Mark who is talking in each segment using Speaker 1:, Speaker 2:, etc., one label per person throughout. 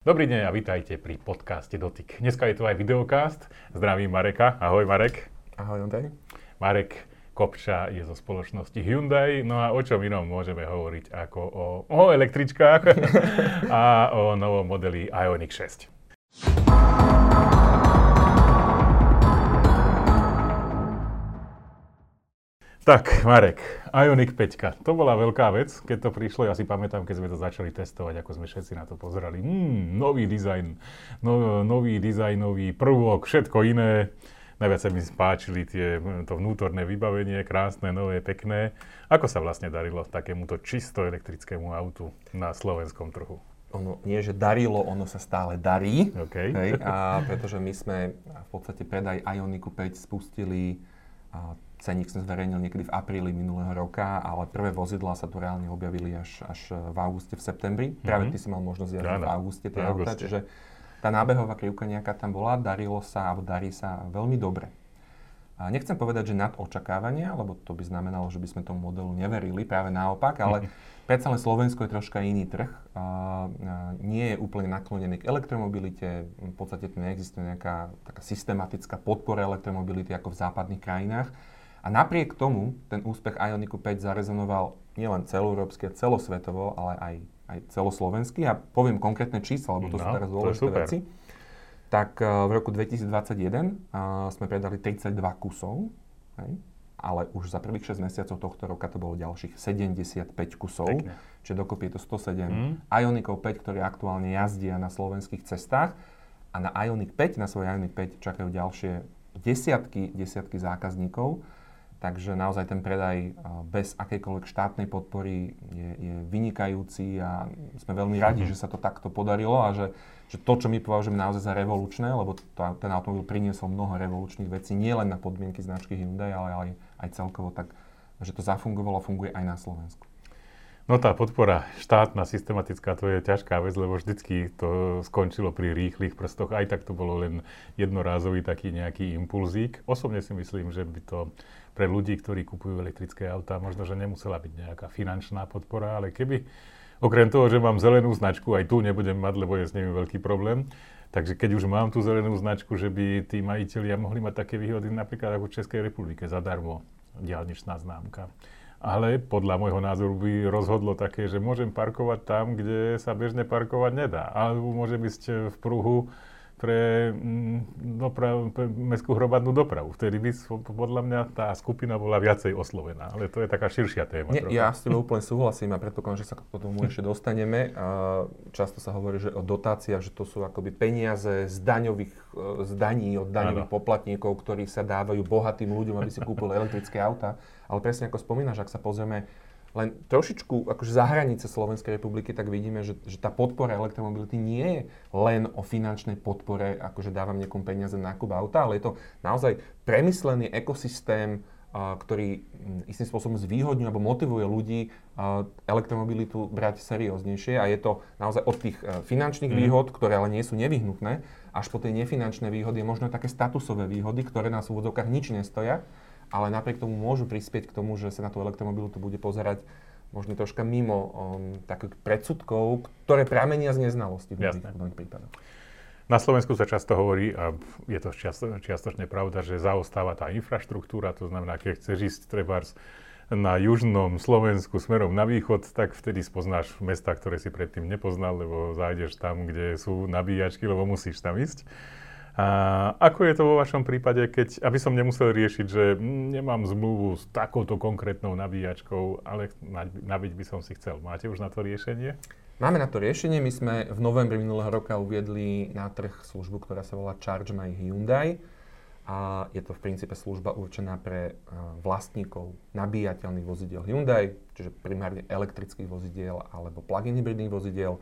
Speaker 1: Dobrý deň a vítajte pri podcaste Dotyk. Dneska je tu aj videokast. Zdravím Mareka. Ahoj Marek.
Speaker 2: Ahoj Hyundai.
Speaker 1: Marek Kopča je zo spoločnosti Hyundai. No a o čom inom môžeme hovoriť ako o, o električkách a o novom modeli Ioniq 6. Tak, Marek, Ioniq 5. To bola veľká vec, keď to prišlo. Ja si pamätám, keď sme to začali testovať, ako sme všetci na to pozerali. Mm, nový dizajn, no, nový dizajnový prvok, všetko iné. Najviac sa mi spáčili tie, to vnútorné vybavenie, krásne, nové, pekné. Ako sa vlastne darilo takémuto čisto elektrickému autu na slovenskom trhu?
Speaker 2: Ono nie, že darilo, ono sa stále darí.
Speaker 1: Okay.
Speaker 2: Hej, a pretože my sme v podstate predaj Ioniku 5 spustili a Ceník sme zverejnil niekedy v apríli minulého roka, ale prvé vozidlá sa tu reálne objavili až, až v auguste, v septembri. Mm-hmm. Práve ty si mal možnosť jazdiť v auguste tie auta, čiže tá nábehová krivka nejaká tam bola, darilo sa, alebo darí sa veľmi dobre. A nechcem povedať, že nad očakávania, lebo to by znamenalo, že by sme tomu modelu neverili, práve naopak, ale mm-hmm. predsa len Slovensko je troška iný trh. A, a nie je úplne naklonený k elektromobilite, v podstate tu neexistuje nejaká taká systematická podpora elektromobility ako v západných krajinách. A napriek tomu ten úspech Ioniku 5 zarezonoval nielen celoeurópsky, celosvetovo, ale aj, aj celoslovenský. A poviem konkrétne čísla, lebo to no, sú teraz dôležité veci. Tak uh, v roku 2021 uh, eh, sme predali 32 kusov, hej? ale už za prvých 6 mesiacov tohto roka to bolo ďalších 75 kusov, Pekne. čiže dokopy je to 107 mm. Ionikov 5, ktoré aktuálne jazdia na slovenských cestách a na Ioniq 5, na svoj Ioniq 5 čakajú ďalšie desiatky, desiatky zákazníkov. Takže naozaj ten predaj bez akejkoľvek štátnej podpory je, je vynikajúci a sme veľmi radi, že sa to takto podarilo a že, že to, čo my považujeme naozaj za revolučné, lebo to, ten automobil priniesol mnoho revolučných vecí, nielen na podmienky značky Hyundai, ale aj, aj celkovo, tak že to zafungovalo a funguje aj na Slovensku.
Speaker 1: No tá podpora štátna, systematická, to je ťažká vec, lebo vždycky to skončilo pri rýchlych prstoch. Aj tak to bolo len jednorázový taký nejaký impulzík. Osobne si myslím, že by to pre ľudí, ktorí kupujú elektrické autá, možno, že nemusela byť nejaká finančná podpora, ale keby, okrem toho, že mám zelenú značku, aj tu nebudem mať, lebo je s nimi veľký problém, Takže keď už mám tú zelenú značku, že by tí majiteľia mohli mať také výhody napríklad ako v Českej republike zadarmo, diálničná známka ale podľa môjho názoru by rozhodlo také, že môžem parkovať tam, kde sa bežne parkovať nedá. Alebo môžem ísť v pruhu pre, mm, doprav, pre mestskú hromadnú dopravu. Vtedy by podľa mňa tá skupina bola viacej oslovená. Ale to je taká širšia téma.
Speaker 2: Nie, ja s tým úplne súhlasím a predpokladám, že sa k tomu ešte dostaneme. A často sa hovorí, že o dotáciách, že to sú akoby peniaze z daňových, e, z daní od daňových ano. poplatníkov, ktorí sa dávajú bohatým ľuďom, aby si kúpili elektrické auta. Ale presne ako spomínaš, ak sa pozrieme len trošičku akože za hranice Slovenskej republiky, tak vidíme, že, že tá podpora elektromobility nie je len o finančnej podpore, akože dávam niekomu peniaze na nákup auta, ale je to naozaj premyslený ekosystém, a, ktorý m, istým spôsobom zvýhodňuje alebo motivuje ľudí a, elektromobilitu brať serióznejšie a je to naozaj od tých a, e, finančných mm. výhod, ktoré ale nie sú nevyhnutné, až po tie nefinančné výhody, možno také statusové výhody, ktoré nás v úvodzovkách nič nestoja, ale napriek tomu môžu prispieť k tomu, že sa na tú elektromobilitu bude pozerať možno troška mimo um, takých predsudkov, ktoré pramenia z neznalosti v mnohých prípadoch.
Speaker 1: Na Slovensku sa často hovorí, a je to čiastočne pravda, že zaostáva tá infraštruktúra, to znamená, keď chceš ísť trebárs na južnom Slovensku smerom na východ, tak vtedy spoznáš mesta, ktoré si predtým nepoznal, lebo zájdeš tam, kde sú nabíjačky, lebo musíš tam ísť. A ako je to vo vašom prípade, keď, aby som nemusel riešiť, že nemám zmluvu s takouto konkrétnou nabíjačkou, ale nabiť by som si chcel. Máte už na to riešenie?
Speaker 2: Máme na to riešenie. My sme v novembri minulého roka uviedli na trh službu, ktorá sa volá Charge My Hyundai. A je to v princípe služba určená pre vlastníkov nabíjateľných vozidiel Hyundai, čiže primárne elektrických vozidiel alebo plug-in hybridných vozidiel.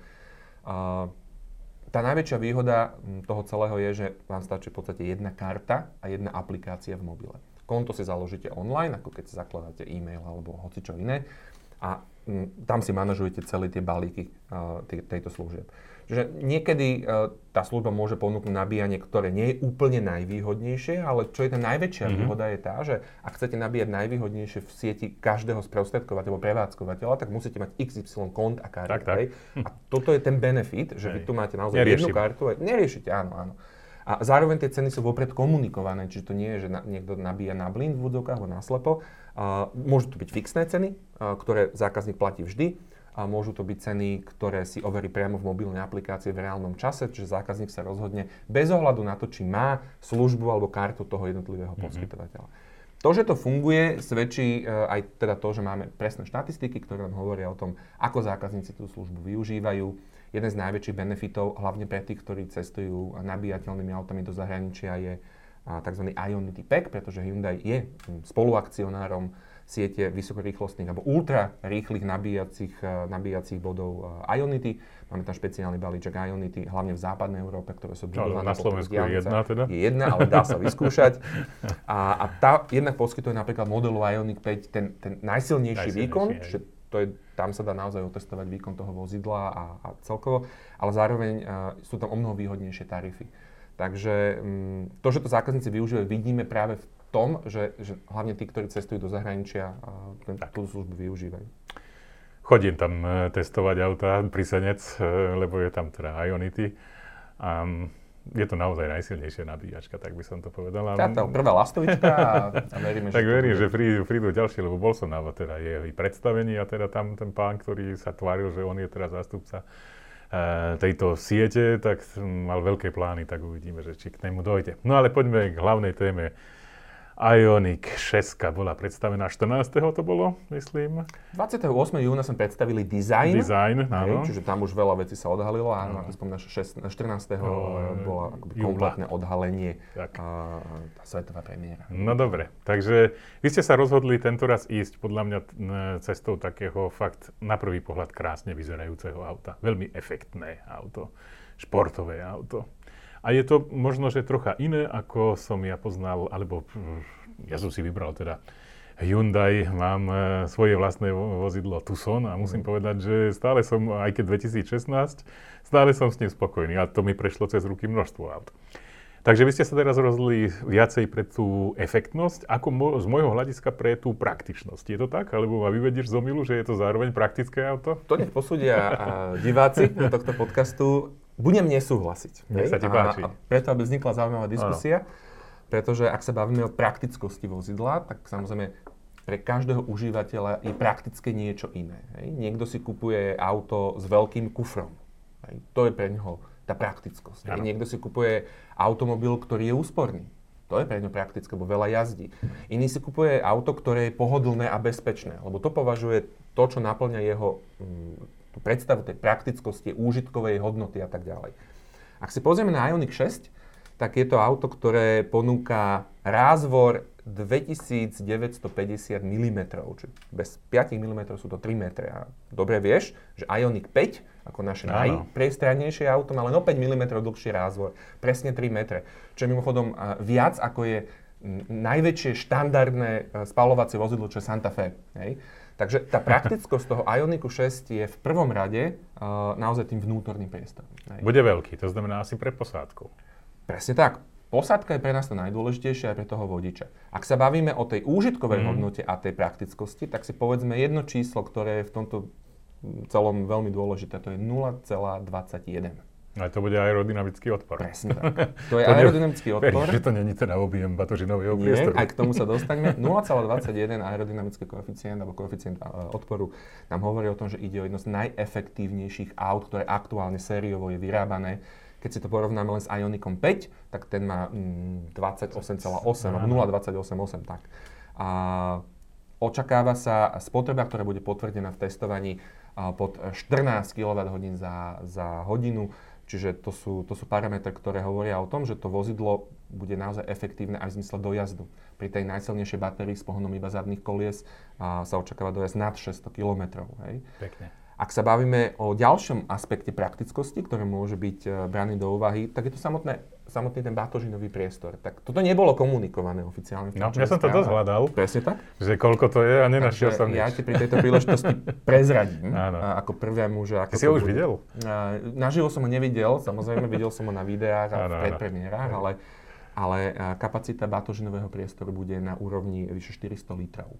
Speaker 2: Tá najväčšia výhoda hm, toho celého je, že vám stačí v podstate jedna karta a jedna aplikácia v mobile. Konto si založíte online, ako keď si zakladáte e-mail alebo hoci čo iné a hm, tam si manažujete celé tie balíky tejto služieb. Že niekedy uh, tá služba môže ponúknuť nabíjanie, ktoré nie je úplne najvýhodnejšie, ale čo je tá najväčšia mm-hmm. výhoda je tá, že ak chcete nabíjať najvýhodnejšie v sieti každého sprostredkovateľa prevádzkovateľa, tak musíte mať XY kont a kartu. Tak, tak. A toto je ten benefit, že vy tu máte naozaj Neriešim. jednu kartu. A neriešite, áno, áno. A zároveň tie ceny sú vopred komunikované, čiže to nie je, že na, niekto nabíja na blind v alebo na slepo. Uh, môžu to byť fixné ceny, uh, ktoré zákazník platí vždy a môžu to byť ceny, ktoré si overí priamo v mobilnej aplikácii v reálnom čase, čiže zákazník sa rozhodne bez ohľadu na to, či má službu alebo kartu toho jednotlivého mm-hmm. poskytovateľa. To, že to funguje, svedčí uh, aj teda to, že máme presné štatistiky, ktoré nám hovoria o tom, ako zákazníci tú službu využívajú. Jeden z najväčších benefitov, hlavne pre tých, ktorí cestujú nabíjateľnými autami do zahraničia, je uh, tzv. Ionity Pack, pretože Hyundai je spoluakcionárom siete vysokorýchlostných alebo ultra rýchlych nabíjacích, eh, nabíjacích bodov eh, Ionity. Máme tam špeciálny balíček Ionity, hlavne v západnej Európe, ktoré sú
Speaker 1: budované. Na Slovensku je jedna teda?
Speaker 2: Je jedna, ale dá sa vyskúšať. A, a tá jednak poskytuje napríklad modelu Ioniq 5 ten, ten najsilnejší, najsilnejší výkon, čiže to je, tam sa dá naozaj otestovať výkon toho vozidla a, a celkovo, ale zároveň uh, sú tam o mnoho výhodnejšie tarify. Takže um, to, že to zákazníci využívajú, vidíme práve v tom, že, že hlavne tí, ktorí cestujú do zahraničia, tú službu využívajú.
Speaker 1: Chodím tam e, testovať auta pri Senec, e, lebo je tam teda Ionity. A je to naozaj najsilnejšia nabíjačka, tak by som to povedal.
Speaker 2: Tá, tá prvá lastovička a, veríme,
Speaker 1: tak verím, že prídu, prídu ďalšie, lebo bol som na teda jej predstavení a teda tam ten pán, ktorý sa tváril, že on je teda zástupca tejto siete, tak mal veľké plány, tak uvidíme, že či k nemu dojde. No ale poďme k hlavnej téme Ioniq 6 bola predstavená 14. to bolo, myslím.
Speaker 2: 28. júna sme predstavili design.
Speaker 1: Design, áno.
Speaker 2: Hej, čiže tam už veľa vecí sa odhalilo. Áno, ako spomínaš, 14. No, bola akoby kompletné odhalenie tak. a tá svetová premiéra.
Speaker 1: No dobre, takže vy ste sa rozhodli tento raz ísť podľa mňa cestou takého fakt na prvý pohľad krásne vyzerajúceho auta. Veľmi efektné auto, športové auto. A je to možno, že trocha iné, ako som ja poznal, alebo ja som si vybral teda Hyundai, mám e, svoje vlastné vozidlo Tucson a musím mm. povedať, že stále som, aj keď 2016, stále som s ním spokojný a to mi prešlo cez ruky množstvo aut. Takže vy ste sa teraz rozhodli viacej pre tú efektnosť, ako mo- z môjho hľadiska pre tú praktičnosť. Je to tak? Alebo ma vyvedieš z omilu, že je to zároveň praktické auto?
Speaker 2: To nech posúdia diváci tohto podcastu budem nesúhlasiť.
Speaker 1: Nech sa ti páči.
Speaker 2: A, a preto, aby vznikla zaujímavá diskusia, ano. pretože ak sa bavíme o praktickosti vozidla, tak samozrejme pre každého užívateľa je praktické niečo iné. Hej. Niekto si kupuje auto s veľkým kufrom. Hej. To je pre neho tá praktickosť. Hej. Niekto si kupuje automobil, ktorý je úsporný. To je pre ňo praktické, lebo veľa jazdí. Iný si kupuje auto, ktoré je pohodlné a bezpečné, lebo to považuje to, čo naplňa jeho mm, tú predstavu tej praktickosti, úžitkovej hodnoty a tak ďalej. Ak si pozrieme na Ioniq 6, tak je to auto, ktoré ponúka rázvor 2950 mm, čiže bez 5 mm sú to 3 m. A dobre vieš, že Ioniq 5, ako naše najpriestrannejšie auto, má len o 5 mm dlhší rázvor, presne 3 m. Čo je mimochodom viac, ako je najväčšie štandardné spalovacie vozidlo, čo je Santa Fe. Hej? Takže tá praktickosť toho Ioniku 6 je v prvom rade uh, naozaj tým vnútorným priestorom.
Speaker 1: Bude veľký, to znamená asi pre posádku.
Speaker 2: Presne tak. Posádka je pre nás to najdôležitejšie aj pre toho vodiča. Ak sa bavíme o tej úžitkovej mm. hodnote a tej praktickosti, tak si povedzme jedno číslo, ktoré je v tomto celom veľmi dôležité, to je 0,21.
Speaker 1: Ale to bude aerodynamický odpor.
Speaker 2: Presne tak. To je to aerodynamický odpor.
Speaker 1: že to není teda objem batožinového
Speaker 2: Nie, priestoru. aj k tomu sa dostaneme. 0,21 aerodynamický koeficient alebo koeficient odporu nám hovorí o tom, že ide o jedno z najefektívnejších aut, ktoré aktuálne sériovo je vyrábané. Keď si to porovnáme len s Ionicom 5, tak ten má mm, 28,8 alebo 0,288 tak. A očakáva sa spotreba, ktorá bude potvrdená v testovaní pod 14 kWh za, za hodinu Čiže to sú, to sú parametre, ktoré hovoria o tom, že to vozidlo bude naozaj efektívne aj v zmysle dojazdu. Pri tej najsilnejšej batérii s pohonom iba zadných kolies a sa očakáva dojazd nad 600 km. Hej.
Speaker 1: Pekne.
Speaker 2: Ak sa bavíme o ďalšom aspekte praktickosti, ktoré môže byť e, braný do úvahy, tak je to samotné, samotný ten batožinový priestor. Tak toto nebolo komunikované oficiálne.
Speaker 1: No, ja som to dosť hľadal.
Speaker 2: Presne tak.
Speaker 1: Že koľko to je a nenašiel som
Speaker 2: nič. Ja ti pri tejto príležitosti prezradím Áno. ako prvému, že ako
Speaker 1: Ty si ho už bude. videl?
Speaker 2: naživo som ho nevidel, samozrejme videl som ho na videách a v predpremiérach, ale, ale kapacita batožinového priestoru bude na úrovni vyše 400 litrov.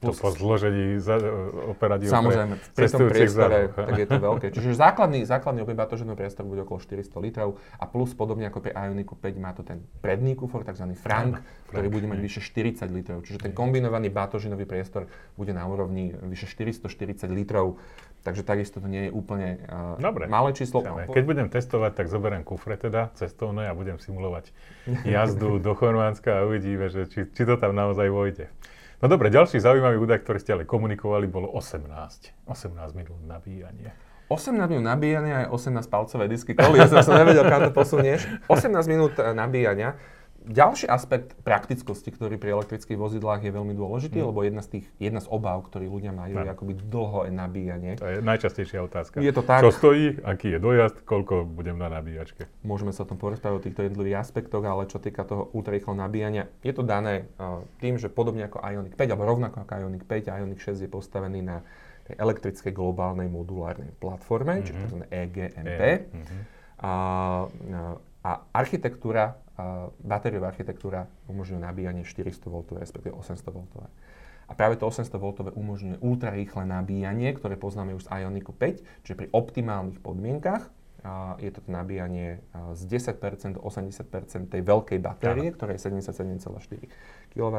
Speaker 1: To po zložení za, operadí
Speaker 2: Samozrejme, v tom priestore, tak je to veľké. Čiže základný, základný objem batoženého priestoru bude okolo 400 litrov a plus podobne ako pri Ioniku 5 má to ten predný kufor, tzv. Frank, ktorý bude mať vyše 40 litrov. Čiže ten kombinovaný batožinový priestor bude na úrovni vyše 440 litrov. Takže takisto to nie je úplne uh, Dobre. malé číslo.
Speaker 1: Dobre. Keď budem testovať, tak zoberiem kufre teda cestovné a budem simulovať jazdu do Chorvátska a uvidíme, že či, či to tam naozaj vojde. No dobre, ďalší zaujímavý údaj, ktorý ste ale komunikovali, bolo 18. 18 minút nabíjanie.
Speaker 2: 18 minút nabíjania je 18 palcové disky koli. Ja som nevedel, kam to posunieš. 18 minút eh, nabíjania ďalší aspekt praktickosti, ktorý pri elektrických vozidlách je veľmi dôležitý, mm. lebo jedna z, tých, jedna z obav, ktorý ľudia majú, no. je akoby dlho nabíjanie.
Speaker 1: To je najčastejšia otázka.
Speaker 2: Je to tak.
Speaker 1: Čo stojí, aký je dojazd, koľko budem na nabíjačke.
Speaker 2: Môžeme sa o tom porozprávať o týchto jednotlivých aspektoch, ale čo týka toho ultrarýchleho nabíjania, je to dané uh, tým, že podobne ako Ioniq 5, alebo rovnako ako Ioniq 5, Ioniq 6 je postavený na tej elektrickej globálnej modulárnej platforme, mm-hmm. čiže tzv. EGMP. E, mm-hmm. A, a architektúra batériová architektúra umožňuje nabíjanie 400V, respektíve 800V. A práve to 800V umožňuje ultrarýchle nabíjanie, ktoré poznáme už z Ioniku 5, čiže pri optimálnych podmienkach je to nabíjanie z 10% do 80% tej veľkej batérie, Aha. ktorá je 77,4 kWh,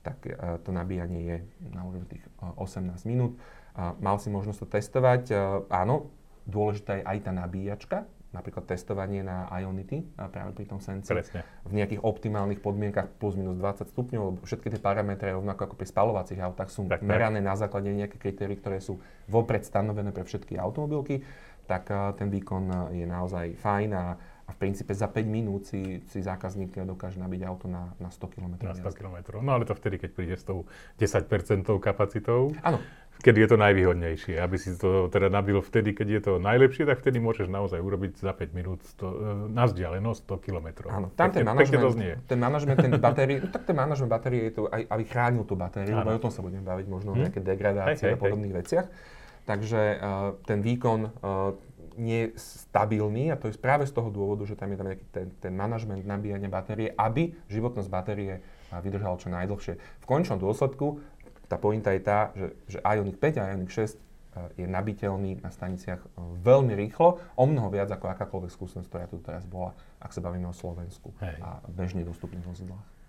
Speaker 2: tak to nabíjanie je na úrovni tých 18 minút. Mal si možnosť to testovať. Áno, dôležitá je aj tá nabíjačka, napríklad testovanie na Ionity práve pri tom Sensi
Speaker 1: Presne.
Speaker 2: v nejakých optimálnych podmienkach plus minus 20 stupňov, lebo všetky tie parametre, rovnako ako pri spalovacích autách, sú tak, merané tak. na základe nejakých kritérií, ktoré sú vopred stanovené pre všetky automobilky, tak ten výkon je naozaj fajn a, a v princípe za 5 minút si, si zákazník dokáže nabiť auto na, na 100 km.
Speaker 1: Na 100 km. No ale to vtedy, keď príde s tou 10% kapacitou.
Speaker 2: Áno,
Speaker 1: kedy je to najvýhodnejšie. Aby si to teda nabil vtedy, keď je to najlepšie, tak vtedy môžeš naozaj urobiť za 5 minút 100, e, na vzdialenosť 100 km.
Speaker 2: Áno, tam ten manažment, ten manažment, ten batérií, no tak ten manažment batérie je to, aj, aby chránil tú batériu, lebo o tom sa budeme baviť, možno o hm? nejaké degradácie a podobných hej. veciach. Takže uh, ten výkon uh, nie je stabilný a to je práve z toho dôvodu, že tam je tam nejaký ten, ten manažment nabíjania batérie, aby životnosť batérie vydržala čo najdlhšie. V končnom dôsledku tá pointa je tá, že, že Ioniq 5 a Ioniq 6 eh, je nabiteľný na staniciach eh, veľmi rýchlo, o mnoho viac ako akákoľvek skúsenosť, ktorá tu teraz bola, ak sa bavíme o Slovensku Hej. a bežne dostupných vozidlách.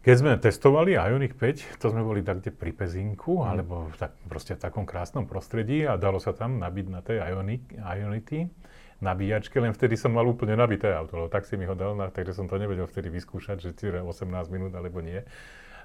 Speaker 1: Keď sme testovali Ioniq 5, to sme boli tak kde pri Pezinku, mm. alebo tak, proste v takom krásnom prostredí a dalo sa tam nabiť na tej Ioniq, Ionity nabíjačke, len vtedy som mal úplne nabité auto, lebo tak si mi ho dal, takže som to nevedel vtedy vyskúšať, že 18 minút alebo nie.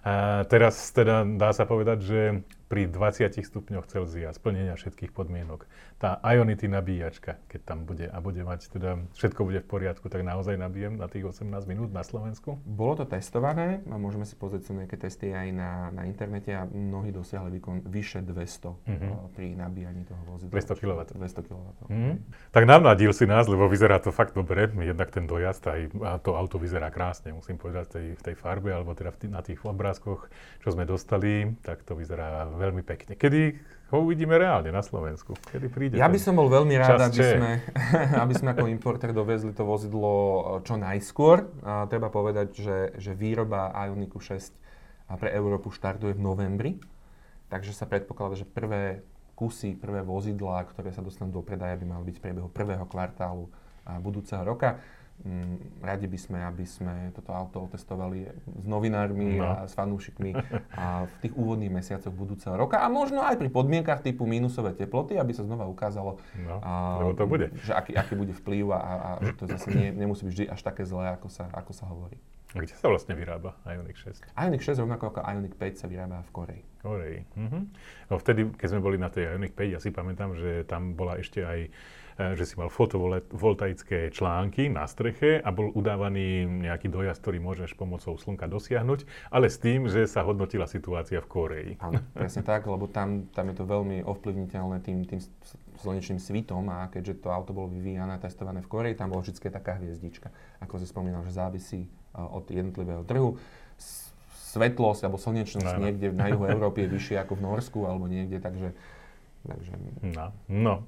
Speaker 1: A teraz teda dá sa povedať, že pri 20 stupňoch Celzia splnenia všetkých podmienok. Tá Ionity nabíjačka, keď tam bude a bude mať teda, všetko bude v poriadku, tak naozaj nabijem na tých 18 minút na Slovensku?
Speaker 2: Bolo to testované a môžeme si pozrieť sú nejaké testy aj na, na internete a mnohí dosiahli výkon vyše 200 mm-hmm. pri nabíjaní toho vozidla.
Speaker 1: 200 kW.
Speaker 2: 200 kW.
Speaker 1: Mm-hmm. Tak navnadil si nás, lebo vyzerá to fakt dobre. Jednak ten dojazd aj a to auto vyzerá krásne, musím povedať, v tej, v tej farbe, alebo teda v tý, na tých obrázkoch, čo sme dostali, tak to vyzerá veľmi pekne. Kedy ho uvidíme reálne na Slovensku? Kedy príde
Speaker 2: Ja by som bol veľmi rád, aby sme, aby sme ako importer dovezli to vozidlo eh, čo najskôr. A treba povedať, že, že výroba Ioniku 6 pre Európu štartuje v novembri. Takže sa predpokladá, že prvé kusy, prvé vozidlá, ktoré sa dostanú do predaja, by mali byť v priebehu prvého kvartálu budúceho roka. Mm, radi by sme, aby sme toto auto otestovali s novinármi no. a s fanúšikmi a v tých úvodných mesiacoch budúceho roka a možno aj pri podmienkach typu mínusové teploty, aby sa znova ukázalo,
Speaker 1: no, a, to bude.
Speaker 2: že aký, aký bude vplyv a, a že to zase nie, nemusí byť vždy až také zlé, ako sa, ako sa hovorí.
Speaker 1: A kde sa vlastne vyrába Ioniq 6?
Speaker 2: Ioniq 6 rovnako ako Ioniq 5 sa vyrába v Koreji.
Speaker 1: Koreji. Mhm. No vtedy, keď sme boli na tej Ioniq 5, ja si pamätám, že tam bola ešte aj že si mal fotovoltaické články na streche a bol udávaný nejaký dojazd, ktorý môžeš pomocou slnka dosiahnuť, ale s tým, že sa hodnotila situácia v Koreji.
Speaker 2: Áno, presne tak, lebo tam, tam je to veľmi ovplyvniteľné tým, tým slnečným svitom a keďže to auto bolo vyvíjane a testované v Koreji, tam bola vždy taká hviezdička. Ako si spomínal, že závisí od jednotlivého trhu svetlosť alebo slnečnosť no, niekde na juhu Európy je vyššie ako v Norsku alebo niekde, takže... takže...
Speaker 1: No, no.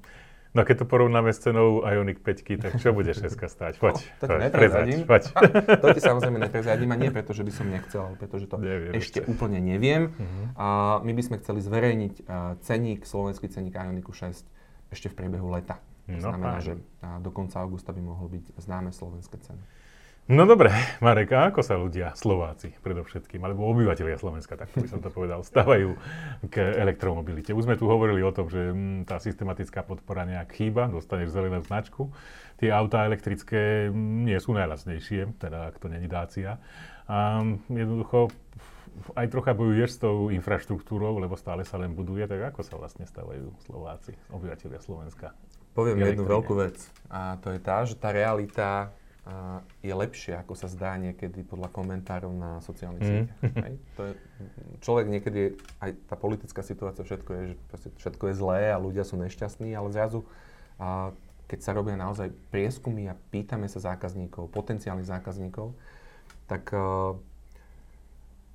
Speaker 1: No keď to porovnáme s cenou Ioniq 5, tak čo bude 6 stáť? Poď,
Speaker 2: no, to ti neprezadím. Poď. to ti samozrejme neprezadím a nie preto, že by som nechcel, ale preto, že to neviem, ešte úplne neviem. Uh-huh. A my by sme chceli zverejniť uh, ceník, slovenský ceník Ioniqu 6 ešte v priebehu leta. To no, znamená, že do konca augusta by mohlo byť známe slovenské ceny.
Speaker 1: No dobre, Marek, a ako sa ľudia, Slováci predovšetkým, alebo obyvateľia Slovenska, tak by som to povedal, stávajú k elektromobilite? Už sme tu hovorili o tom, že mm, tá systematická podpora nejak chýba, dostaneš zelenú značku. Tie autá elektrické mm, nie sú najlasnejšie, teda ak to není dácia. A jednoducho aj trocha bojuješ s tou infraštruktúrou, lebo stále sa len buduje, tak ako sa vlastne stávajú Slováci, obyvateľia Slovenska?
Speaker 2: Poviem jednu veľkú vec a to je tá, že tá realita je lepšie, ako sa zdá niekedy podľa komentárov na sociálnych mm. sieťach. Hej? To je, človek niekedy, aj tá politická situácia, všetko je, že všetko je zlé a ľudia sú nešťastní, ale zrazu, a, keď sa robia naozaj prieskumy a pýtame sa zákazníkov, potenciálnych zákazníkov, tak a,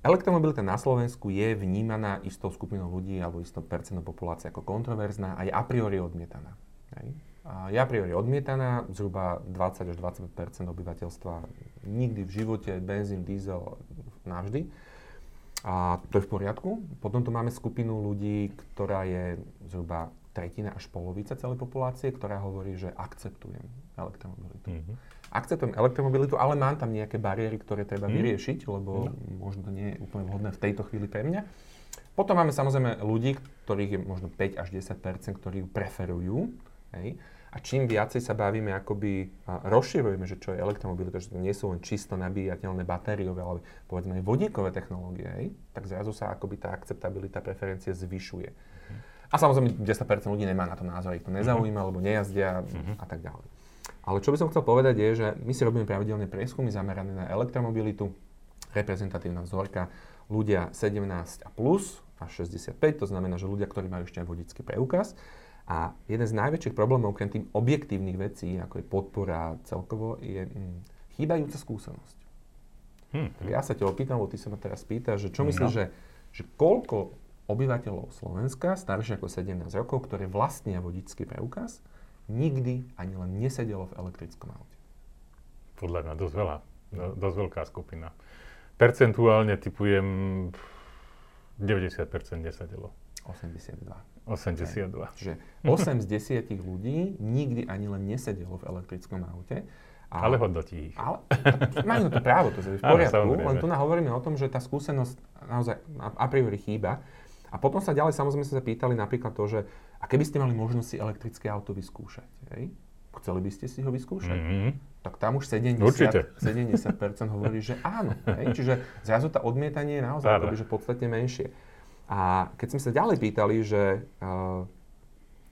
Speaker 2: elektromobilita na Slovensku je vnímaná istou skupinou ľudí alebo istou percentou populácie ako kontroverzná a je a priori odmietaná. Hej? Je a priori odmietaná, zhruba 20 až 25% obyvateľstva nikdy v živote, benzín, diesel, navždy. A to je v poriadku. Potom tu máme skupinu ľudí, ktorá je zhruba tretina až polovica celej populácie, ktorá hovorí, že akceptujem elektromobilitu. Mm-hmm. Akceptujem elektromobilitu, ale mám tam nejaké bariéry, ktoré treba mm-hmm. vyriešiť, lebo no. možno to nie je úplne vhodné v tejto chvíli pre mňa. Potom máme samozrejme ľudí, ktorých je možno 5 až 10 ktorí ju preferujú. Hej. A čím viacej sa bavíme, akoby a rozširujeme, že čo je elektromobilita, že to nie sú len čisto nabíjateľné batériové, ale povedzme aj vodíkové technológie, hej, tak zrazu sa akoby tá akceptabilita preferencie zvyšuje. Uh-huh. A samozrejme 10% ľudí nemá na to názor, ich to nezaujíma, uh-huh. alebo nejazdia uh-huh. a tak ďalej. Ale čo by som chcel povedať je, že my si robíme pravidelne prieskumy zamerané na elektromobilitu, reprezentatívna vzorka, ľudia 17 a plus až 65, to znamená, že ľudia, ktorí majú ešte aj vodický preukaz. A jeden z najväčších problémov, okrem tým objektívnych vecí, ako je podpora celkovo, je hm, chýbajúca skúsenosť. Hmm. Tak ja sa ťa opýtam, lebo ty sa ma teraz pýtaš, že čo myslíš, no. že, že koľko obyvateľov Slovenska, staršie ako 17 rokov, ktoré vlastnia vodický preukaz, nikdy ani len nesedelo v elektrickom aute?
Speaker 1: Podľa mňa dosť veľa, dosť veľká skupina. Percentuálne typujem 90% nesedelo.
Speaker 2: 82.
Speaker 1: 82.
Speaker 2: Čiže 8 z 10 ľudí nikdy ani len nesedelo v elektrickom aute.
Speaker 1: A, ale hodnotí ich. Ale,
Speaker 2: majú to právo, to je v poriadku, len tu hovoríme o tom, že tá skúsenosť naozaj a priori chýba. A potom sa ďalej samozrejme sa pýtali napríklad to, že a keby ste mali možnosť si elektrické auto vyskúšať, hej? chceli by ste si ho vyskúšať? Mm-hmm. Tak tam už 70, 70% hovorí, že áno. Hej? Čiže zrazu tá odmietanie je naozaj akoby, že podstatne menšie. A keď sme sa ďalej pýtali, že uh,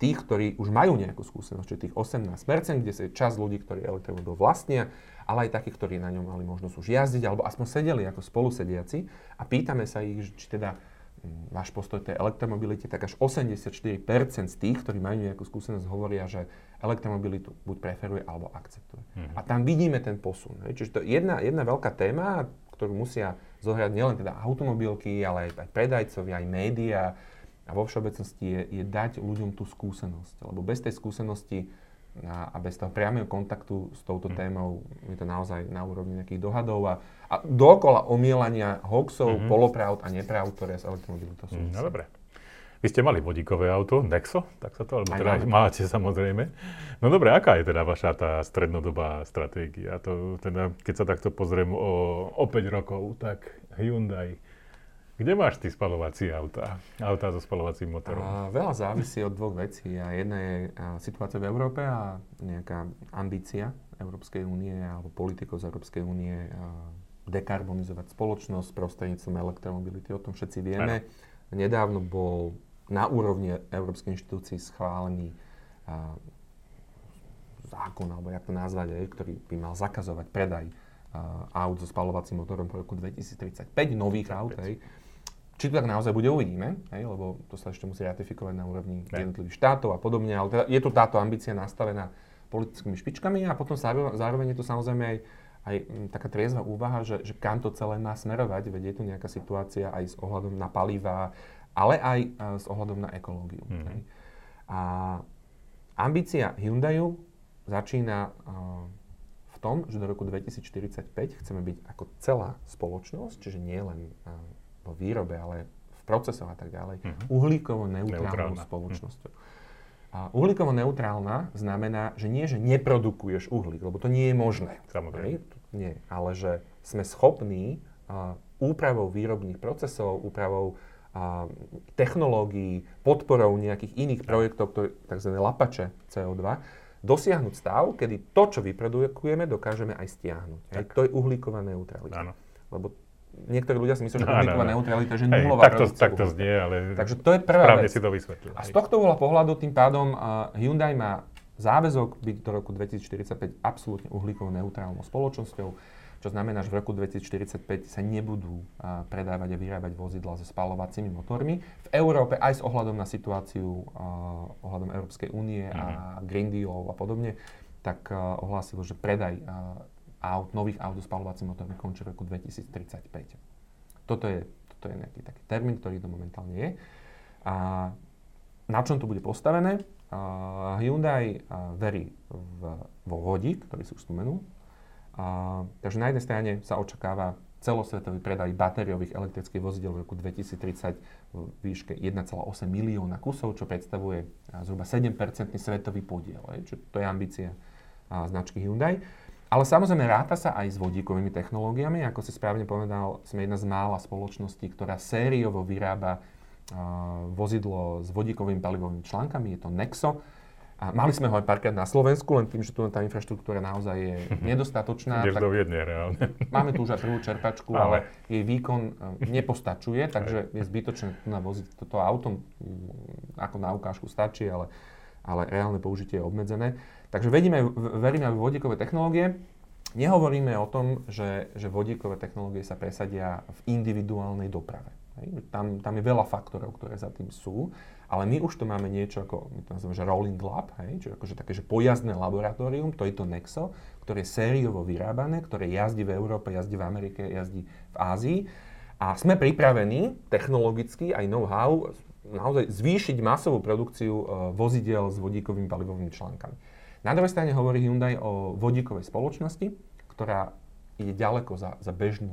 Speaker 2: tých, ktorí už majú nejakú skúsenosť, čiže tých 18%, kde sa čas ľudí, ktorí elektromobil vlastnia, ale aj takých, ktorí na ňom mali možnosť už jazdiť, alebo aspoň sedeli ako spolusediaci a pýtame sa ich, či teda hm, váš postoj tej elektromobilite, tak až 84% z tých, ktorí majú nejakú skúsenosť, hovoria, že elektromobilitu buď preferuje alebo akceptuje. Mm-hmm. A tam vidíme ten posun. Čiže to je jedna, jedna veľká téma, ktorú musia zohrať nielen teda automobilky, ale aj, aj predajcovia, aj médiá a vo všeobecnosti je, je dať ľuďom tú skúsenosť. Lebo bez tej skúsenosti a, a bez toho priamého kontaktu s touto mm. témou je to naozaj na úrovni nejakých dohadov a, a dokola omielania hoaxov, mm-hmm. polopravd a nepravd, ktoré s automobilitou sú.
Speaker 1: Mm, no dobre. Vy ste mali vodíkové auto, Nexo, tak sa to, alebo teda máte samozrejme. No dobre, aká je teda vaša tá strednodobá stratégia? To, teda, keď sa takto pozriem o, o 5 rokov, tak Hyundai, kde máš ty spalovací auta? Auta so spalovacím motorom? A,
Speaker 2: veľa závisí od dvoch vecí. A jedna je a, situácia v Európe a nejaká ambícia Európskej únie alebo politikov z Európskej únie dekarbonizovať spoločnosť prostredníctvom elektromobility. O tom všetci vieme. Ano. Nedávno bol na úrovni Európskej inštitúcií schválený a, zákon, alebo jak to nazvať, aj, ktorý by mal zakazovať predaj uh, aut so spalovacím motorom po roku 2035, nových aut, hej. Či to tak naozaj bude, uvidíme, hej, lebo to sa ešte musí ratifikovať na úrovni jednotlivých štátov a podobne, ale teda je tu táto ambícia nastavená politickými špičkami a potom zároveň je to samozrejme aj, aj taká triezva úvaha, že, že kam to celé má smerovať, veď je tu nejaká situácia aj s ohľadom na paliva, ale aj s ohľadom na ekológiu. Mm. Hej. A ambícia Hyundaiu začína uh, v tom, že do roku 2045 chceme byť ako celá spoločnosť, čiže nie len uh, vo výrobe, ale v procesoch a tak ďalej, mm-hmm. uhlíkovo neutrálnou spoločnosťou. Mm. A uhlíkovo neutrálna znamená, že nie, že neprodukuješ uhlík, lebo to nie je možné.
Speaker 1: Samozrejme.
Speaker 2: Nie, ale že sme schopní uh, úpravou výrobných procesov, úpravou a technológií, podporou nejakých iných projektov, ktoré, tzv. lapače CO2, dosiahnuť stav, kedy to, čo vyprodukujeme, dokážeme aj stiahnuť. Hej, to je uhlíková neutralita.
Speaker 1: Áno.
Speaker 2: Lebo niektorí ľudia si myslia, že uhlíková neutralita je nulová
Speaker 1: tak to, tak to znie, ale
Speaker 2: Takže to je prvá
Speaker 1: správne
Speaker 2: vec.
Speaker 1: si to vysvetlil.
Speaker 2: A z tohto uhla pohľadu tým pádom uh, Hyundai má záväzok byť do roku 2045 absolútne uhlíkovo neutrálnou spoločnosťou čo znamená, že v roku 2045 sa nebudú predávať a vyrábať vozidla so spalovacími motormi. V Európe aj s ohľadom na situáciu ohľadom Európskej únie mm-hmm. a mhm. Green Deal a podobne, tak ohlásilo, že predaj aut, nových aut so spalovacími motormi končí v roku 2035. Toto je, toto je nejaký taký termín, ktorý to momentálne je. A na čom to bude postavené? Hyundai verí v, vo vodík, ktorý si už spomenul, a, takže na jednej strane sa očakáva celosvetový predaj batériových elektrických vozidel v roku 2030 v výške 1,8 milióna kusov, čo predstavuje zhruba 7% svetový podiel. Čiže to je ambícia značky Hyundai. Ale samozrejme ráta sa aj s vodíkovými technológiami. Ako si správne povedal, sme jedna z mála spoločností, ktorá sériovo vyrába vozidlo s vodíkovými palivovými článkami. Je to Nexo a mali sme ho aj párkrát na Slovensku, len tým, že tu tá infraštruktúra naozaj je nedostatočná.
Speaker 1: Ideš do Viedne, reálne.
Speaker 2: Máme tu už aj prvú čerpačku, ale, ale jej výkon e, nepostačuje, takže je zbytočné tu navoziť toto auto. Ako na ukážku stačí, ale, ale reálne použitie je obmedzené. Takže vedíme, veríme v vodíkové technológie. Nehovoríme o tom, že, že vodíkové technológie sa presadia v individuálnej doprave. Tam, tam je veľa faktorov, ktoré za tým sú. Ale my už tu máme niečo ako, my to nazveme, že rolling lab, hej, čiže akože také, že pojazdné laboratórium, to je to Nexo, ktoré je sériovo vyrábané, ktoré jazdí v Európe, jazdí v Amerike, jazdí v Ázii. A sme pripravení technologicky aj know-how naozaj zvýšiť masovú produkciu uh, vozidel s vodíkovými palivovými článkami. Na druhej strane hovorí Hyundai o vodíkovej spoločnosti, ktorá ide ďaleko za, za bežnú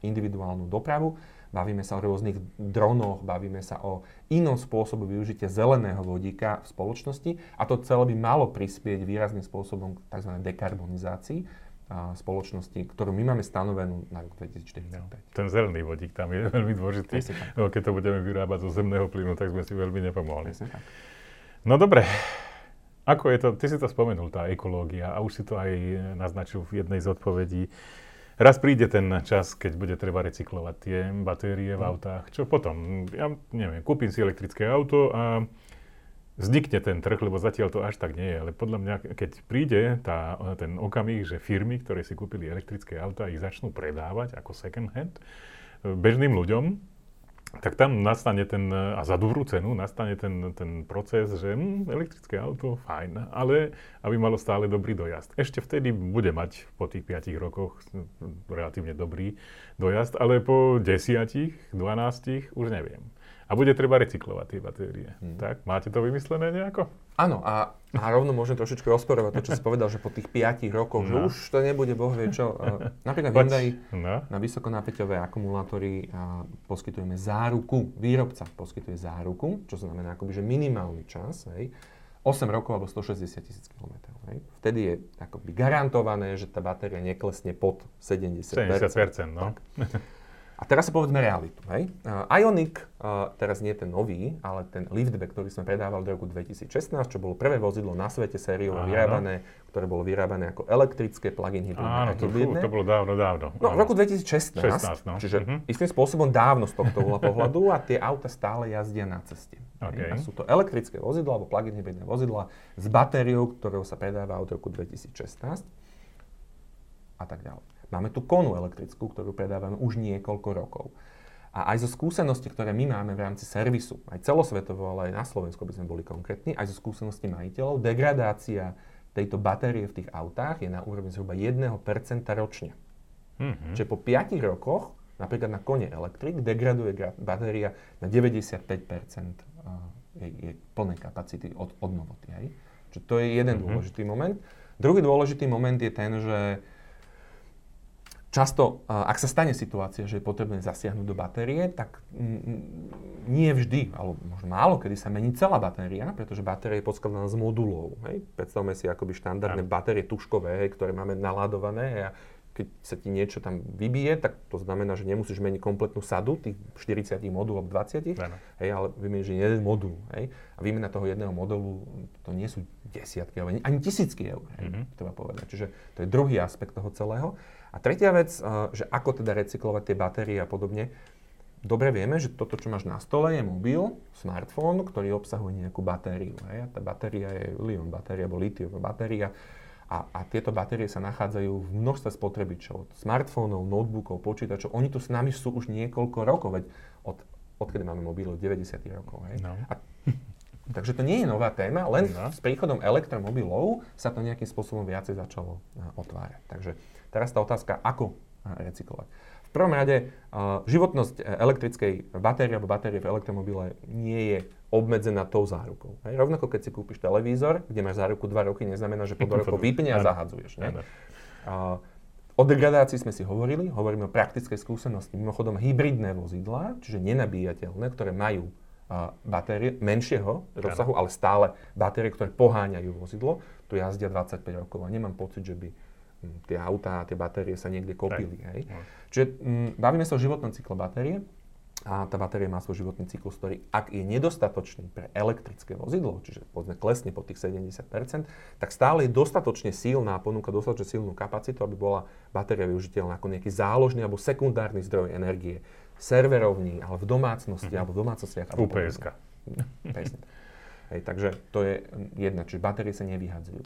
Speaker 2: individuálnu dopravu bavíme sa o rôznych dronoch, bavíme sa o inom spôsobu využitia zeleného vodíka v spoločnosti a to celé by malo prispieť výrazným spôsobom k tzv. dekarbonizácii spoločnosti, ktorú my máme stanovenú na rok 2045. No,
Speaker 1: ten zelený vodík tam je veľmi dôležitý. No, keď to budeme vyrábať zo zemného plynu, tak sme si veľmi nepomohli. No dobre, ako je to, ty si to spomenul, tá ekológia a už si to aj naznačil v jednej z odpovedí. Raz príde ten čas, keď bude treba recyklovať tie batérie v mm. autách. Čo potom? Ja neviem, kúpim si elektrické auto a vznikne ten trh, lebo zatiaľ to až tak nie je. Ale podľa mňa, keď príde tá, ten okamih, že firmy, ktoré si kúpili elektrické auta, ich začnú predávať ako second hand bežným ľuďom, tak tam nastane ten, a za dobrú cenu nastane ten, ten proces, že hm, elektrické auto, fajn, ale aby malo stále dobrý dojazd. Ešte vtedy bude mať po tých 5 rokoch relatívne dobrý dojazd, ale po 10, 12 už neviem a bude treba recyklovať tie batérie. Hmm. Tak, máte to vymyslené nejako?
Speaker 2: Áno, a, a rovno môžem trošičku rozporovať to, čo si povedal, že po tých 5 rokoch, no. že už to nebude boh vie čo. Uh, napríklad Hyundai no. na vysokonapäťové akumulátory uh, poskytujeme záruku, výrobca poskytuje záruku, čo znamená akoby, že minimálny čas, hej, 8 rokov alebo 160 tisíc km. Vtedy je akoby garantované, že tá batéria neklesne pod 70%.
Speaker 1: 70%, no. Tak.
Speaker 2: A teraz si povedzme realitu. Hej? Uh, Ioniq, uh, teraz nie ten nový, ale ten liftback, ktorý sme predávali do roku 2016, čo bolo prvé vozidlo na svete sériovo vyrábané, ktoré bolo vyrábané ako elektrické plug-in hybridné.
Speaker 1: Áno, to, fú, to bolo dávno, dávno.
Speaker 2: No, v roku 2016, 16, no. čiže uh-huh. istým spôsobom dávno z tohto uhla pohľadu a tie auta stále jazdia na ceste. Okay. A sú to elektrické vozidla alebo plug-in hybridné vozidla s batériou, ktorou sa predáva od roku 2016 a tak ďalej. Máme tu konu elektrickú, ktorú predávame už niekoľko rokov. A aj zo skúseností, ktoré my máme v rámci servisu, aj celosvetovo, ale aj na Slovensku by sme boli konkrétni, aj zo skúseností majiteľov, degradácia tejto batérie v tých autách je na úrovni zhruba 1% ročne. Mm-hmm. Čiže po 5 rokoch, napríklad na kone elektrik, degraduje batéria na 95% jej, jej plnej kapacity od, od novoty. Hej? Čiže to je jeden mm-hmm. dôležitý moment. Druhý dôležitý moment je ten, že Často, ak sa stane situácia, že je potrebné zasiahnuť do batérie, tak nie vždy, alebo možno málo kedy sa mení celá batéria, pretože batéria je poskladaná z modulov. Hej. Predstavme si akoby štandardné batérie tuškové, hej, ktoré máme naladované a keď sa ti niečo tam vybije, tak to znamená, že nemusíš meniť kompletnú sadu, tých 40 modulov, 20, ja. hej, ale vymeníš jeden modul. Hej. A výmena toho jedného modulu, to nie sú desiatky, ale ani tisícky eur, hej, mm-hmm. treba povedať. Čiže to je druhý aspekt toho celého. A tretia vec, eh, že ako teda recyklovať tie batérie a podobne. Dobre vieme, že toto, čo máš na stole, je mobil, smartfón, ktorý obsahuje nejakú batériu. Hej? A tá batéria je lion batéria alebo litiová batéria. A, a tieto batérie sa nachádzajú v množstve spotrebičov, od smartfónov, notebookov, počítačov. Oni tu s nami sú už niekoľko rokov, veď od, odkedy máme mobily, od 90. rokov. Hej? No. A, takže to nie je nová téma, len no. s príchodom elektromobilov sa to nejakým spôsobom viacej začalo eh, otvárať. Takže Teraz tá otázka, ako eh, recyklovať. V prvom rade, uh, životnosť elektrickej batérie alebo batérie v elektromobile nie je obmedzená tou zárukou. Hej. Rovnako keď si kúpiš televízor, kde máš záruku 2 roky, neznamená, že po 2 rokov vypne a zahadzuješ. Ne? Uh, o degradácii sme si hovorili, hovoríme o praktickej skúsenosti. Mimochodom, hybridné vozidlá, čiže nenabíjateľné, ktoré majú uh, batérie menšieho rozsahu, ale stále batérie, ktoré poháňajú vozidlo, tu jazdia 25 rokov a nemám pocit, že by tie autá a tie batérie sa niekde kopili. Hej. No. Čiže m, bavíme sa o životnom cykle batérie a tá batéria má svoj životný cyklus, ktorý ak je nedostatočný pre elektrické vozidlo, čiže povedzme klesne po tých 70%, tak stále je dostatočne silná, ponúka dostatočne silnú kapacitu, aby bola batéria využiteľná ako nejaký záložný alebo sekundárny zdroj energie serverovní, ale v domácnosti, mm-hmm. alebo v domácnostiach.
Speaker 1: UPSK.
Speaker 2: Hej, takže to je jedna, čiže batérie sa nevyhadzujú.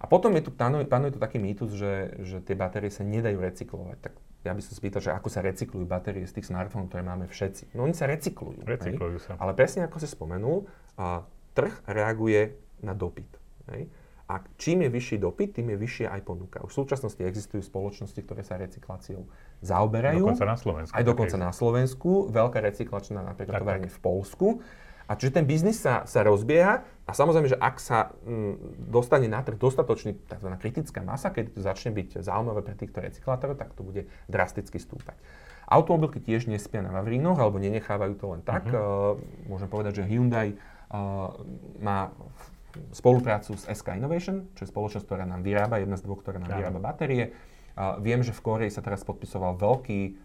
Speaker 2: A potom je tu, panuje tu taký mýtus, že, že tie batérie sa nedajú recyklovať. Tak ja by som spýtal, že ako sa recyklujú batérie z tých smartfónov, ktoré máme všetci. No oni sa recyklujú.
Speaker 1: Recyklujú hej? sa.
Speaker 2: Ale presne ako si spomenul, a, trh reaguje na dopyt. Hej? A čím je vyšší dopyt, tým je vyššia aj ponuka. Už v súčasnosti existujú spoločnosti, ktoré sa recykláciou zaoberajú.
Speaker 1: Dokonca na Slovensku.
Speaker 2: Aj dokonca na Slovensku. Veľká recyklačná napríklad továrne v Polsku. A čiže ten biznis sa, sa rozbieha a samozrejme, že ak sa m, mm, dostane na trh dostatočný tzv. kritická masa, keď to začne byť zaujímavé pre týchto recyklátorov, tak to bude drasticky stúpať. Automobilky tiež nespia na Vavrínoch alebo nenechávajú to len tak. Uh-huh. Uh, môžem povedať, že Hyundai uh, má spoluprácu s SK Innovation, čo je spoločnosť, ktorá nám vyrába, jedna z dvoch, ktorá nám vyrába batérie. Uh, viem, že v Koreji sa teraz podpisoval veľký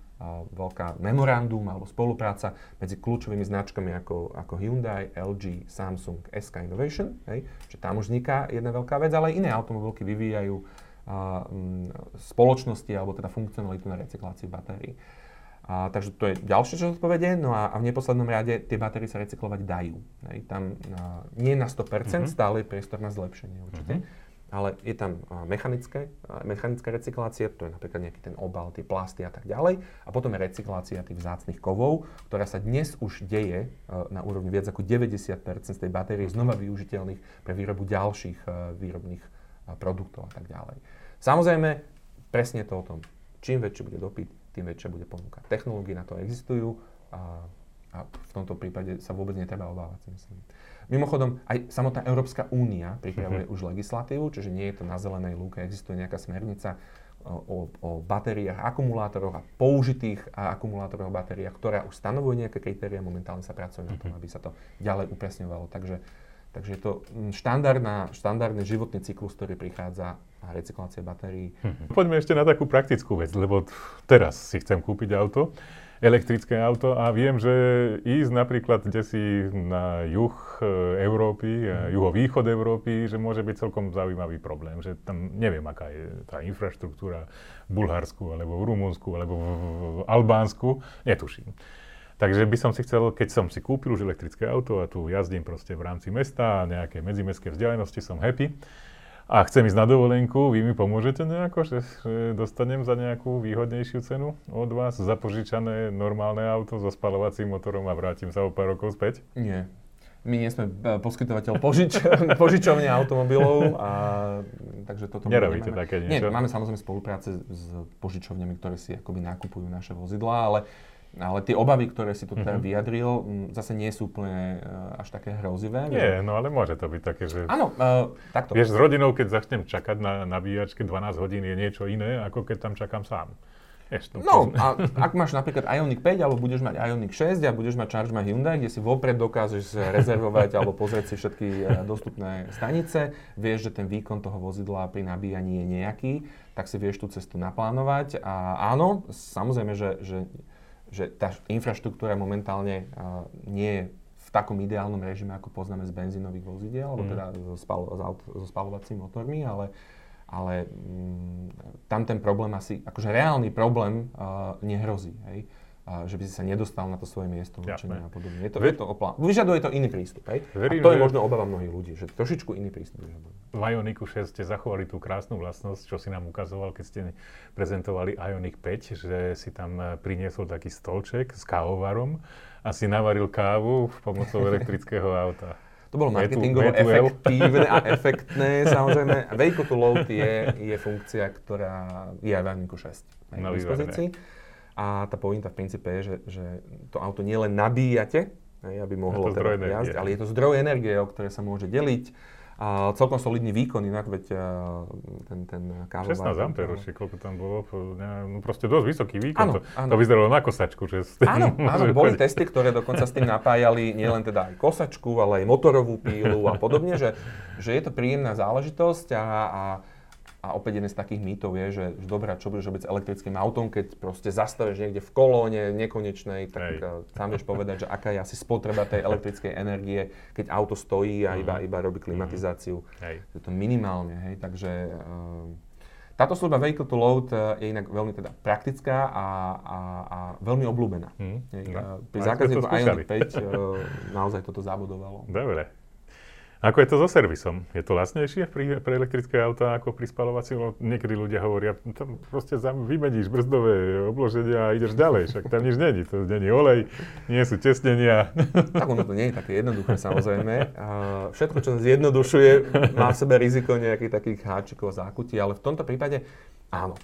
Speaker 2: veľká memorandum alebo spolupráca medzi kľúčovými značkami ako, ako Hyundai, LG, Samsung, SK Innovation. Hej, že tam už vzniká jedna veľká vec, ale aj iné automobilky vyvíjajú a, m, spoločnosti alebo teda funkcionalitu na recykláciu batérií. A, takže to je ďalšie, čo odpovede. No a, a v neposlednom rade tie batérie sa recyklovať dajú. Hej, tam a, nie na 100%, mm-hmm. stále je priestor na zlepšenie určite. Mm-hmm ale je tam mechanické, mechanická recyklácia, to je napríklad nejaký ten obal, tie plasty a tak ďalej. A potom je recyklácia tých vzácnych kovov, ktorá sa dnes už deje na úrovni viac ako 90 z tej batérie znova využiteľných pre výrobu ďalších výrobných produktov a tak ďalej. Samozrejme, presne to o tom. Čím väčší bude dopyt, tým väčšia bude ponuka. Technológie na to existujú a, a v tomto prípade sa vôbec netreba obávať, si myslím. Mimochodom, aj samotná Európska únia pripravuje uh-huh. už legislatívu, čiže nie je to na zelenej lúke, existuje nejaká smernica o, o batériách, akumulátoroch a použitých a akumulátoroch batériách, ktorá už stanovuje nejaké kritéria, momentálne sa pracuje na tom, mhm. aby sa to ďalej upresňovalo. Takže Takže je to mm, štandardný životný cyklus, ktorý prichádza a recyklácia batérií.
Speaker 1: Hm. Poďme ešte na takú praktickú vec, lebo teraz si chcem kúpiť auto, elektrické auto a viem, že ísť napríklad kde si na juh e, Európy, mm. juhovýchod Európy, že môže byť celkom zaujímavý problém, že tam neviem, aká je tá infraštruktúra v Bulharsku, alebo v Rumunsku, alebo v, v Albánsku, netuším. Takže by som si chcel, keď som si kúpil už elektrické auto a tu jazdím proste v rámci mesta a nejaké medzimestské vzdialenosti, som happy a chcem ísť na dovolenku, vy mi pomôžete nejako, že, že dostanem za nejakú výhodnejšiu cenu od vás zapožičané normálne auto so spalovacím motorom a vrátim sa o pár rokov späť?
Speaker 2: Nie. My nie sme e, poskytovateľ požič, požičovne automobilov, a, takže toto
Speaker 1: Nerobíte také
Speaker 2: niečo? Nie, máme samozrejme spolupráce s požičovňami, ktoré si akoby nakupujú naše vozidlá, ale ale tie obavy, ktoré si tu teda mm-hmm. vyjadril, zase nie sú úplne uh, až také hrozivé.
Speaker 1: Nie, no ale môže to byť také, že...
Speaker 2: Áno, uh, takto.
Speaker 1: Vieš, s rodinou, keď začnem čakať na nabíjačke 12 hodín, je niečo iné, ako keď tam čakám sám.
Speaker 2: Vieš, no, a ak máš napríklad Ioniq 5, alebo budeš mať Ioniq 6 a budeš mať Charge My Hyundai, kde si vopred dokážeš rezervovať alebo pozrieť si všetky uh, dostupné stanice, vieš, že ten výkon toho vozidla pri nabíjaní je nejaký, tak si vieš tú cestu naplánovať. A áno, samozrejme, že, že že tá infraštruktúra momentálne uh, nie je v takom ideálnom režime, ako poznáme z benzínových vozidiel, alebo mm. teda so, spal, so spalovacími motormi, ale, ale mm, tam ten problém asi, akože reálny problém uh, nehrozí. Hej? A že by si sa nedostal na to svoje miesto určenia a podobne. Je to, Ve- je to opla- Vyžaduje to iný prístup. Hej? Verím, a to je možno obava mnohých ľudí, že trošičku iný prístup vyžaduje.
Speaker 1: V Ioniku 6 ste zachovali tú krásnu vlastnosť, čo si nám ukazoval, keď ste prezentovali Ioniq 5, že si tam eh, priniesol taký stolček s kávovarom a si navaril kávu pomocou elektrického auta.
Speaker 2: To bolo marketingovo efektívne a efektné, samozrejme. Vehicle to load je, je funkcia, ktorá je aj v Ioniku 6 na dispozícii. A tá pointa v princípe je, že, že to auto nielen nabíjate, hej, aby mohlo teda jazdiť, ale je to zdroj energie, o ktoré sa môže deliť. A celkom solidný výkon, inak veď ten, ten
Speaker 1: kávovar... 16 A, či koľko tam bolo, no proste dosť vysoký výkon. Áno, to, áno. to vyzeralo na kosačku. Že
Speaker 2: áno, áno, boli testy, ktoré dokonca s tým napájali nielen teda aj kosačku, ale aj motorovú pílu a podobne, že, že je to príjemná záležitosť a, a a opäť jeden z takých mýtov je, že, že dobrá, čo budeš robiť s elektrickým autom, keď proste zastavíš niekde v kolóne nekonečnej, tak uh, tam vieš povedať, že aká je asi spotreba tej elektrickej energie, keď auto stojí a iba, mhm. iba robí klimatizáciu. Hej. Je to minimálne, hej, takže uh, táto služba Vehicle to Load uh, je inak veľmi teda praktická a, a, a veľmi obľúbená. Hmm. Hej, no. Pri zákazníku Ioniq 5 uh, naozaj toto zabudovalo.
Speaker 1: Dobre. Ako je to so servisom? Je to lacnejšie pri, pre elektrické auta ako pri spalovacím? Niekedy ľudia hovoria, tam proste vymeníš brzdové obloženia a ideš ďalej, však tam nič není. To není olej, nie sú tesnenia.
Speaker 2: Tak ono to nie je také jednoduché samozrejme. Všetko, čo zjednodušuje, má v sebe riziko nejakých takých háčikov, zákutí, ale v tomto prípade áno.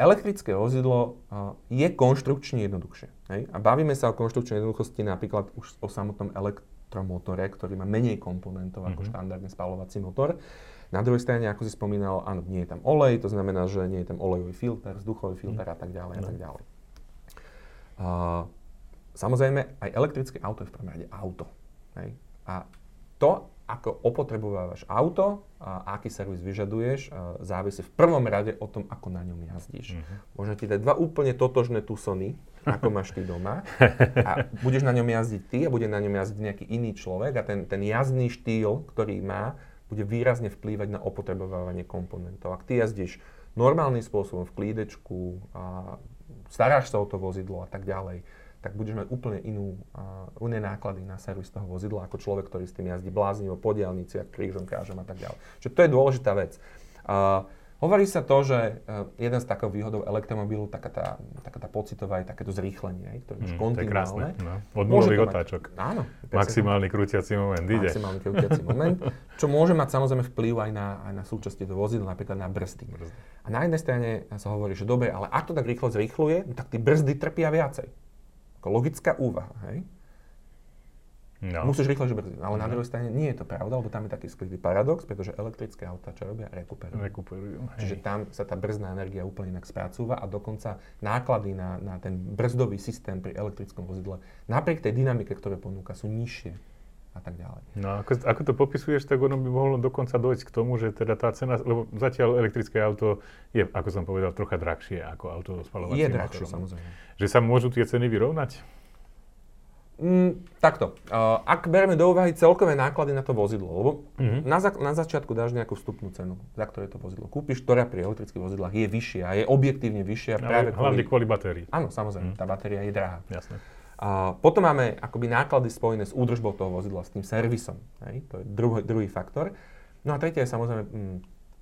Speaker 2: Elektrické vozidlo je konštrukčne jednoduchšie. Hej? A bavíme sa o konštrukčnej jednoduchosti napríklad už o samotnom elektrickom elektromotore, ktorý má menej komponentov ako mm-hmm. štandardný spalovací motor. Na druhej strane, ako si spomínal, áno, nie je tam olej, to znamená, že nie je tam olejový filter, vzduchový filter mm. a tak ďalej a tak mhm. ďalej. Uh, samozrejme, aj elektrické auto je v prvom rade auto. Hej? A to, ako opotrebovávaš auto a aký servis vyžaduješ, závisí v prvom rade o tom, ako na ňom jazdíš. Mm-hmm. Môžem ti dať dva úplne totožné Tucsony, ako máš ty doma a budeš na ňom jazdiť ty a bude na ňom jazdiť nejaký iný človek a ten, ten jazdný štýl, ktorý má, bude výrazne vplývať na opotrebovávanie komponentov. Ak ty jazdíš normálnym spôsobom v klídečku a staráš sa o to vozidlo a tak ďalej, tak budeš mať úplne inú, uh, iné náklady na servis toho vozidla ako človek, ktorý s tým jazdí bláznivo po diálnici, krížom, krážom a tak ďalej. Čiže to je dôležitá vec. Uh, Hovorí sa to, že uh, jeden z takých výhodov elektromobilu, taká tá, taká tá pocitová je takéto zrýchlenie, ktoré je mm, kontinuálne.
Speaker 1: No. Od nulových otáčok.
Speaker 2: Áno.
Speaker 1: Maximálny krútiaci moment, ide.
Speaker 2: Maximálny krútiaci moment, čo môže mať samozrejme vplyv aj na, aj na súčasti do vozidla, napríklad na brzdy. brzdy. A na jednej strane sa hovorí, že dobre, ale ak to tak rýchlo zrýchluje, no tak tie brzdy trpia viacej. Ako logická úvaha, hej? No. Musíš rýchlejšie brzdiť. Ale no. na druhej strane nie je to pravda, lebo tam je taký skrytý paradox, pretože elektrické autá čo robia? Rekuperujú.
Speaker 1: Rekuperujú.
Speaker 2: Čiže tam sa tá brzdná energia úplne inak spracúva a dokonca náklady na, na ten brzdový systém pri elektrickom vozidle napriek tej dynamike, ktoré ponúka, sú nižšie a tak ďalej.
Speaker 1: No ako, ako to popisuješ, tak ono by mohlo dokonca dojsť k tomu, že teda tá cena, lebo zatiaľ elektrické auto je, ako som povedal, trocha drahšie ako auto s spalovacím
Speaker 2: Je drahšie,
Speaker 1: motorom.
Speaker 2: samozrejme.
Speaker 1: Že sa môžu tie ceny vyrovnať?
Speaker 2: Mm, takto. Uh, ak bereme do úvahy celkové náklady na to vozidlo, lebo
Speaker 1: Mhm.
Speaker 2: na, za, na začiatku dáš nejakú vstupnú cenu, za ktoré to vozidlo kúpiš, ktorá pri elektrických vozidlách je vyššia je objektívne vyššia práve
Speaker 1: Ale hlavne
Speaker 2: kvôli...
Speaker 1: kvôli batérií.
Speaker 2: Áno, samozrejme,
Speaker 1: Mhm.
Speaker 2: tá batéria je drahá.
Speaker 1: Jasné.
Speaker 2: A potom máme akoby náklady spojené s údržbou toho vozidla, s tým servisom. Hej? To je druhý, druhý faktor. No a tretie je samozrejme mm,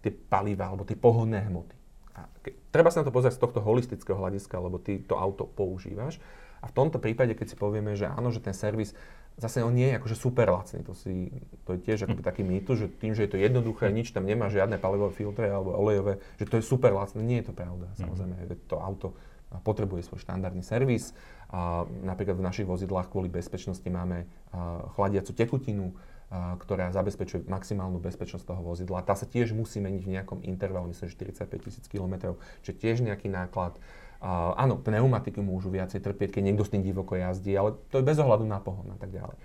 Speaker 2: tie paliva alebo tie pohodné hmoty. A ke, treba sa na to pozrieť z tohto holistického hľadiska, lebo ty to auto používaš. A v tomto prípade, keď si povieme, že áno, že ten servis zase on nie je akože super lacný, to, si, to je tiež akoby taký mýtus, že tým, že je to jednoduché, nič tam nemá, žiadne palivové filtre alebo olejové, že to je super lacné. Nie je to pravda, samozrejme, veď to auto potrebuje svoj štandardný servis. Napríklad v našich vozidlách kvôli bezpečnosti máme chladiacu tekutinu, ktorá zabezpečuje maximálnu bezpečnosť toho vozidla. Tá sa tiež musí meniť v nejakom intervale, myslím, že 45 tisíc km, čiže tiež nejaký náklad. A, áno, pneumatiky môžu viacej trpieť, keď niekto s tým divoko jazdí, ale to je bez ohľadu na pohon a tak ďalej.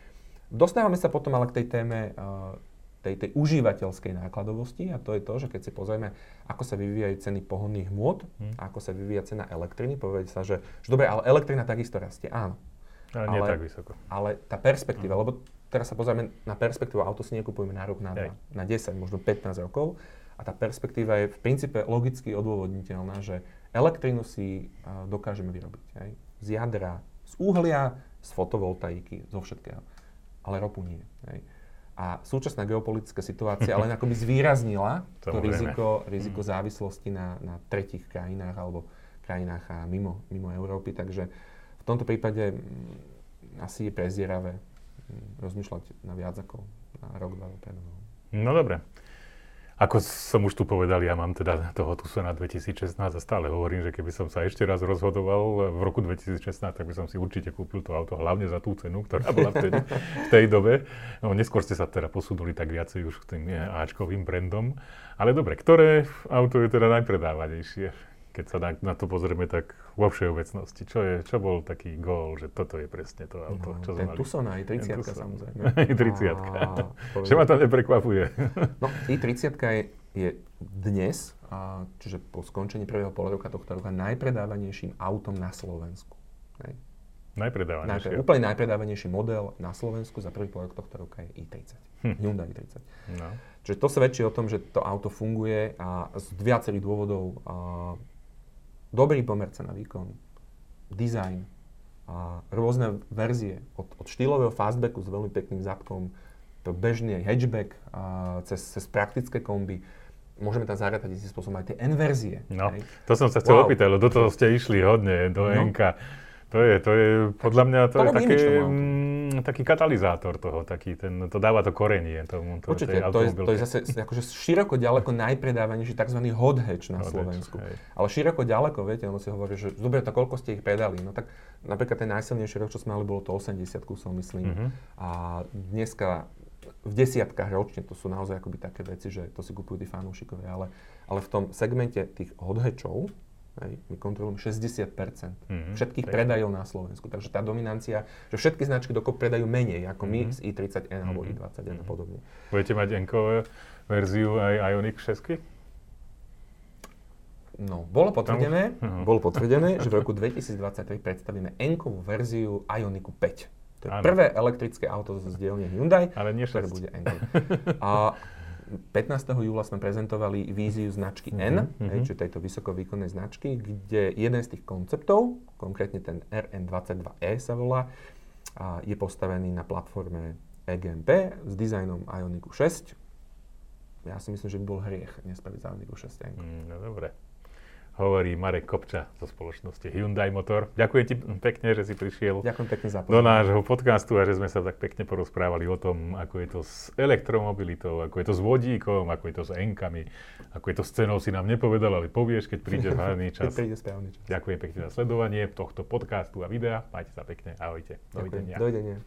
Speaker 2: Dostávame sa potom ale k tej téme a, tej, tej užívateľskej nákladovosti a to je to, že keď si pozrieme, ako sa vyvíjajú ceny pohonných hmôt
Speaker 1: Hm.
Speaker 2: a ako sa vyvíja cena elektriny, povie sa, že, že dobre, ale elektrina takisto rastie, áno.
Speaker 1: Ale nie
Speaker 2: Ale-
Speaker 1: tak vysoko.
Speaker 2: Ale tá perspektíva, lebo teraz sa pozrieme na perspektívu, auto si nekupujeme na rok, na dva, na 10, možno 15 rokov a tá perspektíva je v princípe logicky odôvodniteľná, že elektrínu si a, dokážeme vyrobiť. Hej? Z jadra, z uhlia, z fotovoltaiky, zo všetkého. Ale ropu nie. Hej? A súčasná geopolitická situácia len akoby zvýraznila to riziko, riziko závislosti na, na tretich krajinách alebo krajinách a mimo, mimo Európy. Takže v tomto prípade mm, asi je prezieravé mm, rozmýšľať na viac ako na rok, dva dopredu. no.
Speaker 1: No dobre. Ako som už tu povedal, ja mám teda toho Tucsona 2016 a stále hovorím, že keby som sa ešte raz rozhodoval v roku 2016, tak by som si určite kúpil to auto, hlavne za tú cenu, ktorá bola vtedy, v tej dobe. No, neskôr ste sa teda posunuli tak viacej už k tým eh, Ačkovým brandom. Ale dobre, ktoré auto je teda najpredávanejšie? Keď sa na, na to pozrieme tak vo všeobecnosti. Čo, je, čo bol taký gól, že toto je presne to auto,
Speaker 2: No,
Speaker 1: čo
Speaker 2: ten? Tucson aj 30
Speaker 1: Tucson.
Speaker 2: samozrejme.
Speaker 1: Aj 30
Speaker 2: A
Speaker 1: Že ma to neprekvapuje.
Speaker 2: No, i30 je, je dnes, a, čiže po skončení prvého pol roka tohto roka, najpredávanejším autom na Slovensku. Hej.
Speaker 1: Najpredávanejšie.
Speaker 2: Najpre, úplne najpredávanejší model na Slovensku za prvý pol rok tohto roka je i30.
Speaker 1: Hm.
Speaker 2: Hyundai i30.
Speaker 1: No.
Speaker 2: Čiže to svedčí o tom, že to auto funguje a z viacerých dôvodov a dobrý pomer cena výkon, design, a rôzne verzie od, od štýlového fastbacku s veľmi pekným zadkom, to bežný hatchback a cez, cez praktické komby. Môžeme tam zarátať istým spôsobom aj tie N-verzie.
Speaker 1: No,
Speaker 2: hej.
Speaker 1: to som sa chcel
Speaker 2: Wow.
Speaker 1: opýtať, lebo do toho ste išli hodne, do
Speaker 2: No.
Speaker 1: NK. To je, to je, podľa mňa to,
Speaker 2: To
Speaker 1: je také, mm, taký katalizátor toho, taký ten, to dáva to korenie tomu, to,
Speaker 2: Určite, to je, to je zase akože široko ďaleko najpredávanejší tzv. hot hatch na
Speaker 1: Hot hatch,
Speaker 2: Slovensku.
Speaker 1: hej.
Speaker 2: Ale široko ďaleko, viete, ono si hovorí, že dobre, to koľko ste ich predali? No tak napríklad ten najsilnejší rok, čo sme mali, bolo to 80 kusov, myslím.
Speaker 1: Mhm.
Speaker 2: A dneska v desiatkách ročne, to sú naozaj akoby také veci, že to si kupujú tí fanúšikovia, ale, ale v tom segmente tých hot hatchov, hej, my kontrolujeme 60%
Speaker 1: Mhm,
Speaker 2: všetkých
Speaker 1: tak.
Speaker 2: predajov na Slovensku. Takže tá dominancia, že všetky značky dokop predajú menej ako my
Speaker 1: Mhm.
Speaker 2: z i30N alebo
Speaker 1: Mhm.
Speaker 2: i21 a podobne.
Speaker 1: Budete mať NK verziu aj Ioniq 6?
Speaker 2: No, bolo potvrdené,
Speaker 1: Mhm.
Speaker 2: bolo potvrdené, že v roku 2023 predstavíme N-kovú verziu Ioniku 5. To je
Speaker 1: Áno.
Speaker 2: prvé elektrické auto z dielne Hyundai,
Speaker 1: Ale nie
Speaker 2: ktoré
Speaker 1: 6.
Speaker 2: bude n A 15. júla sme prezentovali víziu značky N,
Speaker 1: Mhm,
Speaker 2: hej,
Speaker 1: mhm.
Speaker 2: čiže tejto vysokovýkonnej značky, kde jeden z tých konceptov, konkrétne ten RN22E sa volá, a je postavený na platforme EGMP s dizajnom Ioniku 6. Ja si myslím, že by bol hriech nespraviť za Ioniku 6 N.
Speaker 1: Mm, no dobre. Hovorí Marek Kopča zo spoločnosti Hyundai Motor. Ďakujem ti pekne, že si prišiel
Speaker 2: Ďakujem pekne za
Speaker 1: do nášho podcastu a že sme sa tak pekne porozprávali o tom, ako je to s elektromobilitou, ako je to s vodíkom, ako je to s enkami, ako je to s cenou, si nám nepovedal, ale povieš, keď príde
Speaker 2: Keď
Speaker 1: čas.
Speaker 2: príde správny čas.
Speaker 1: Ďakujem pekne za sledovanie tohto podcastu a videa. Majte sa pekne. Ahojte.
Speaker 2: Ďakujem.
Speaker 1: Dovidenia.
Speaker 2: Dovidenia.